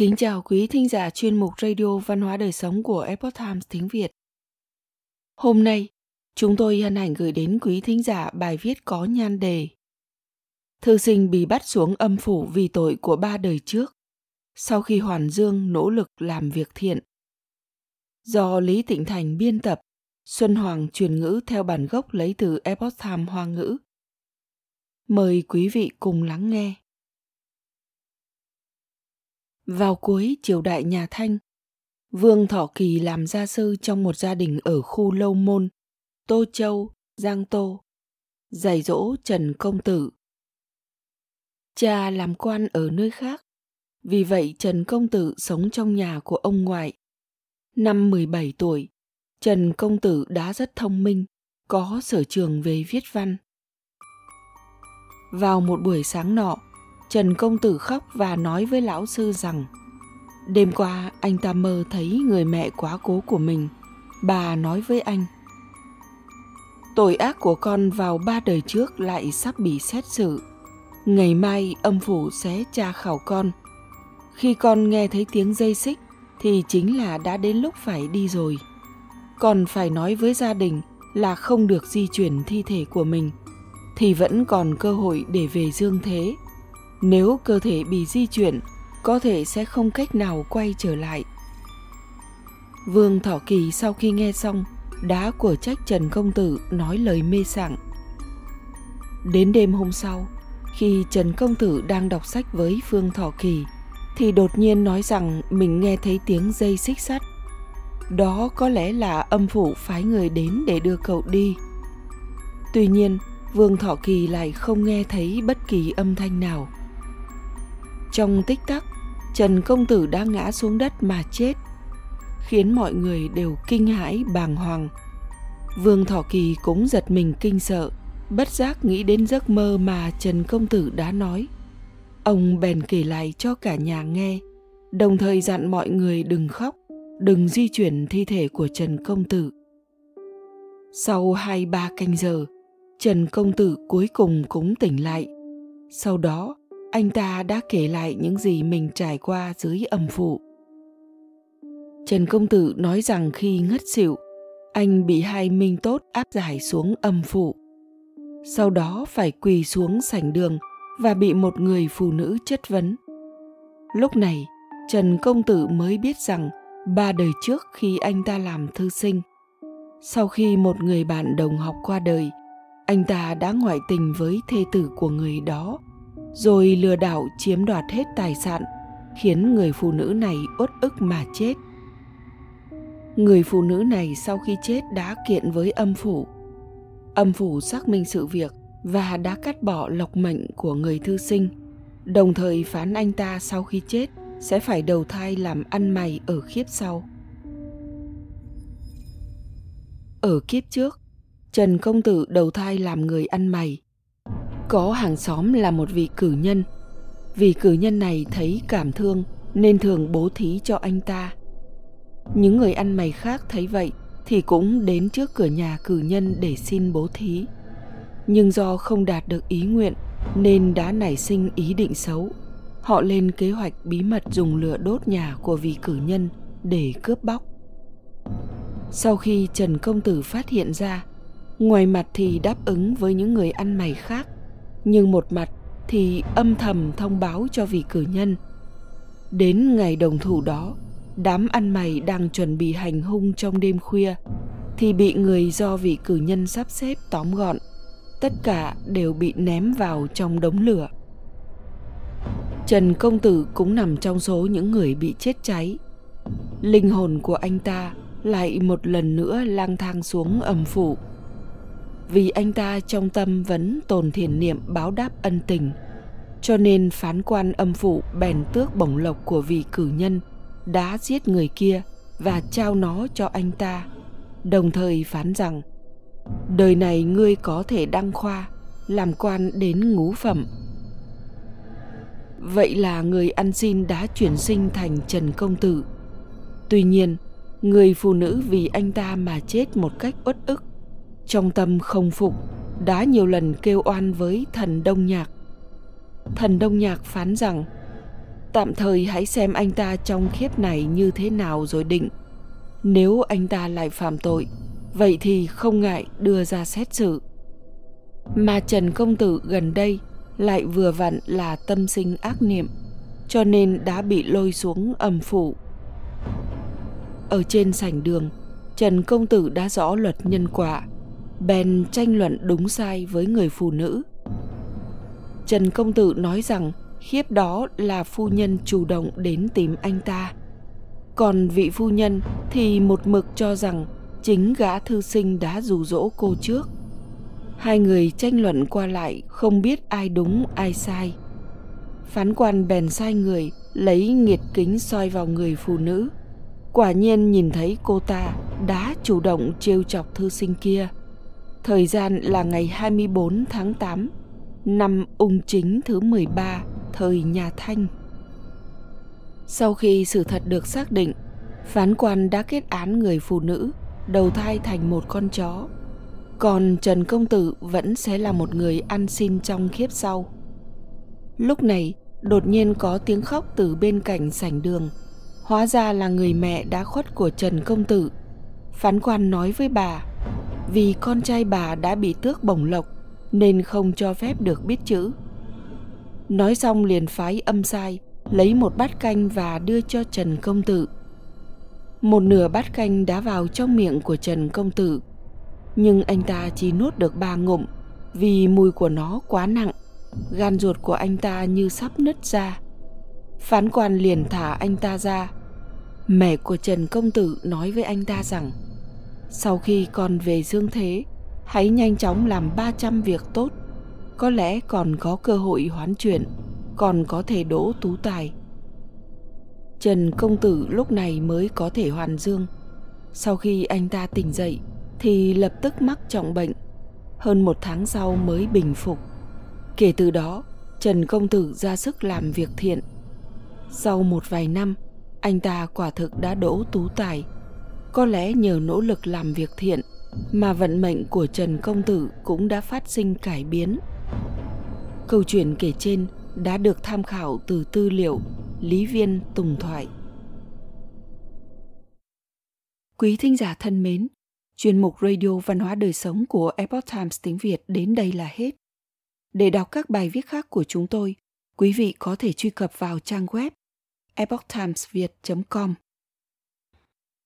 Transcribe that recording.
Kính chào quý thính giả chuyên mục Radio Văn hóa Đời Sống của Epoch Times tiếng Việt. Hôm nay, chúng tôi hân hạnh gửi đến quý thính giả bài viết có nhan đề Thư sinh bị bắt xuống âm phủ vì tội của ba đời trước, sau khi Hoàn Dương nỗ lực làm việc thiện. Do Lý Tịnh Thành biên tập, Xuân Hoàng truyền ngữ theo bản gốc lấy từ Epoch Times Hoa ngữ. Mời quý vị cùng lắng nghe. Vào cuối triều đại nhà Thanh, Vương Thọ Kỳ làm gia sư trong một gia đình ở khu Lâu Môn, Tô Châu, Giang Tô, dạy dỗ Trần Công Tử. Cha làm quan ở nơi khác, vì vậy Trần Công Tử sống trong nhà của ông ngoại. Năm 17 tuổi, Trần Công Tử đã rất thông minh, có sở trường về viết văn. Vào một buổi sáng nọ, Trần Công Tử khóc và nói với lão sư rằng, Đêm qua anh ta mơ thấy người mẹ quá cố của mình. Bà nói với anh, Tội ác của con vào ba đời trước lại sắp bị xét xử. Ngày mai âm phủ sẽ tra khảo con. Khi con nghe thấy tiếng dây xích thì chính là đã đến lúc phải đi rồi. Còn phải nói với gia đình là không được di chuyển thi thể của mình, thì vẫn còn cơ hội để về dương thế nếu cơ thể bị di chuyển, có thể sẽ không cách nào quay trở lại. Vương thọ kỳ sau khi nghe xong đã của trách trần công tử nói lời mê sảng. Đến đêm hôm sau, khi trần công tử đang đọc sách với phương thọ kỳ, thì đột nhiên nói rằng mình nghe thấy tiếng dây xích sắt. Đó có lẽ là âm phủ phái người đến để đưa cậu đi. Tuy nhiên, vương thọ kỳ lại không nghe thấy bất kỳ âm thanh nào trong tích tắc, Trần Công Tử đã ngã xuống đất mà chết, khiến mọi người đều kinh hãi bàng hoàng. Vương Thọ Kỳ cũng giật mình kinh sợ, bất giác nghĩ đến giấc mơ mà Trần Công Tử đã nói. Ông bèn kể lại cho cả nhà nghe, đồng thời dặn mọi người đừng khóc, đừng di chuyển thi thể của Trần Công Tử. Sau hai ba canh giờ, Trần Công Tử cuối cùng cũng tỉnh lại. Sau đó, anh ta đã kể lại những gì mình trải qua dưới âm phủ. Trần Công Tử nói rằng khi ngất xỉu, anh bị hai minh tốt áp giải xuống âm phủ. Sau đó phải quỳ xuống sảnh đường và bị một người phụ nữ chất vấn. Lúc này, Trần Công Tử mới biết rằng ba đời trước khi anh ta làm thư sinh, sau khi một người bạn đồng học qua đời, anh ta đã ngoại tình với thê tử của người đó rồi lừa đảo chiếm đoạt hết tài sản, khiến người phụ nữ này uất ức mà chết. Người phụ nữ này sau khi chết đã kiện với âm phủ. Âm phủ xác minh sự việc và đã cắt bỏ lộc mệnh của người thư sinh. Đồng thời phán anh ta sau khi chết sẽ phải đầu thai làm ăn mày ở kiếp sau. Ở kiếp trước, trần công tử đầu thai làm người ăn mày có hàng xóm là một vị cử nhân. Vị cử nhân này thấy cảm thương, nên thường bố thí cho anh ta. Những người ăn mày khác thấy vậy, thì cũng đến trước cửa nhà cử nhân để xin bố thí. Nhưng do không đạt được ý nguyện, nên đã nảy sinh ý định xấu. Họ lên kế hoạch bí mật dùng lửa đốt nhà của vị cử nhân để cướp bóc. Sau khi trần công tử phát hiện ra, ngoài mặt thì đáp ứng với những người ăn mày khác nhưng một mặt thì âm thầm thông báo cho vị cử nhân. Đến ngày đồng thủ đó, đám ăn mày đang chuẩn bị hành hung trong đêm khuya, thì bị người do vị cử nhân sắp xếp tóm gọn, tất cả đều bị ném vào trong đống lửa. Trần công tử cũng nằm trong số những người bị chết cháy. Linh hồn của anh ta lại một lần nữa lang thang xuống âm phủ vì anh ta trong tâm vẫn tồn thiền niệm báo đáp ân tình. Cho nên phán quan âm phụ bèn tước bổng lộc của vị cử nhân, đã giết người kia và trao nó cho anh ta. Đồng thời phán rằng, đời này ngươi có thể đăng khoa, làm quan đến ngũ phẩm. Vậy là người ăn xin đã chuyển sinh thành trần công tử. Tuy nhiên, người phụ nữ vì anh ta mà chết một cách uất ức trong tâm không phục đã nhiều lần kêu oan với thần đông nhạc thần đông nhạc phán rằng Tạm thời hãy xem anh ta trong kiếp này như thế nào rồi định. Nếu anh ta lại phạm tội, vậy thì không ngại đưa ra xét xử. Mà Trần Công Tử gần đây lại vừa vặn là tâm sinh ác niệm, cho nên đã bị lôi xuống âm phủ. Ở trên sảnh đường, Trần Công Tử đã rõ luật nhân quả, bèn tranh luận đúng sai với người phụ nữ. Trần Công Tử nói rằng khiếp đó là phu nhân chủ động đến tìm anh ta. Còn vị phu nhân thì một mực cho rằng chính gã thư sinh đã rủ rỗ cô trước. Hai người tranh luận qua lại không biết ai đúng, ai sai. Phán quan bèn sai người, lấy nghiệt kính soi vào người phụ nữ. Quả nhiên nhìn thấy cô ta đã chủ động trêu chọc thư sinh kia. Thời gian là ngày 24 tháng 8 năm ung chính thứ 13 thời nhà Thanh. Sau khi sự thật được xác định, phán quan đã kết án người phụ nữ đầu thai thành một con chó. Còn Trần Công Tử vẫn sẽ là một người ăn xin trong kiếp sau. Lúc này, đột nhiên có tiếng khóc từ bên cạnh sảnh đường. Hóa ra là người mẹ đã khuất của Trần Công Tử. Phán quan nói với bà, vì con trai bà đã bị tước bổng lộc nên không cho phép được biết chữ. Nói xong liền phái âm sai, lấy một bát canh và đưa cho Trần Công Tử. Một nửa bát canh đã vào trong miệng của Trần Công Tử, nhưng anh ta chỉ nuốt được ba ngụm vì mùi của nó quá nặng, gan ruột của anh ta như sắp nứt ra. Phán quan liền thả anh ta ra. Mẹ của Trần Công Tử nói với anh ta rằng, sau khi con về dương thế, hãy nhanh chóng làm 300 việc tốt có lẽ còn có cơ hội hoán chuyển, còn có thể đỗ tú tài. Trần công tử lúc này mới có thể hoàn dương. Sau khi anh ta tỉnh dậy thì lập tức mắc trọng bệnh, hơn một tháng sau mới bình phục. Kể từ đó, Trần công tử ra sức làm việc thiện. Sau một vài năm, anh ta quả thực đã đỗ tú tài. Có lẽ nhờ nỗ lực làm việc thiện mà vận mệnh của Trần công tử cũng đã phát sinh cải biến. Câu chuyện kể trên đã được tham khảo từ tư liệu Lý Viên Tùng Thoại. Quý thính giả thân mến, chuyên mục Radio Văn hóa Đời Sống của Epoch Times tiếng Việt đến đây là hết. Để đọc các bài viết khác của chúng tôi, quý vị có thể truy cập vào trang web epochtimesviet.com.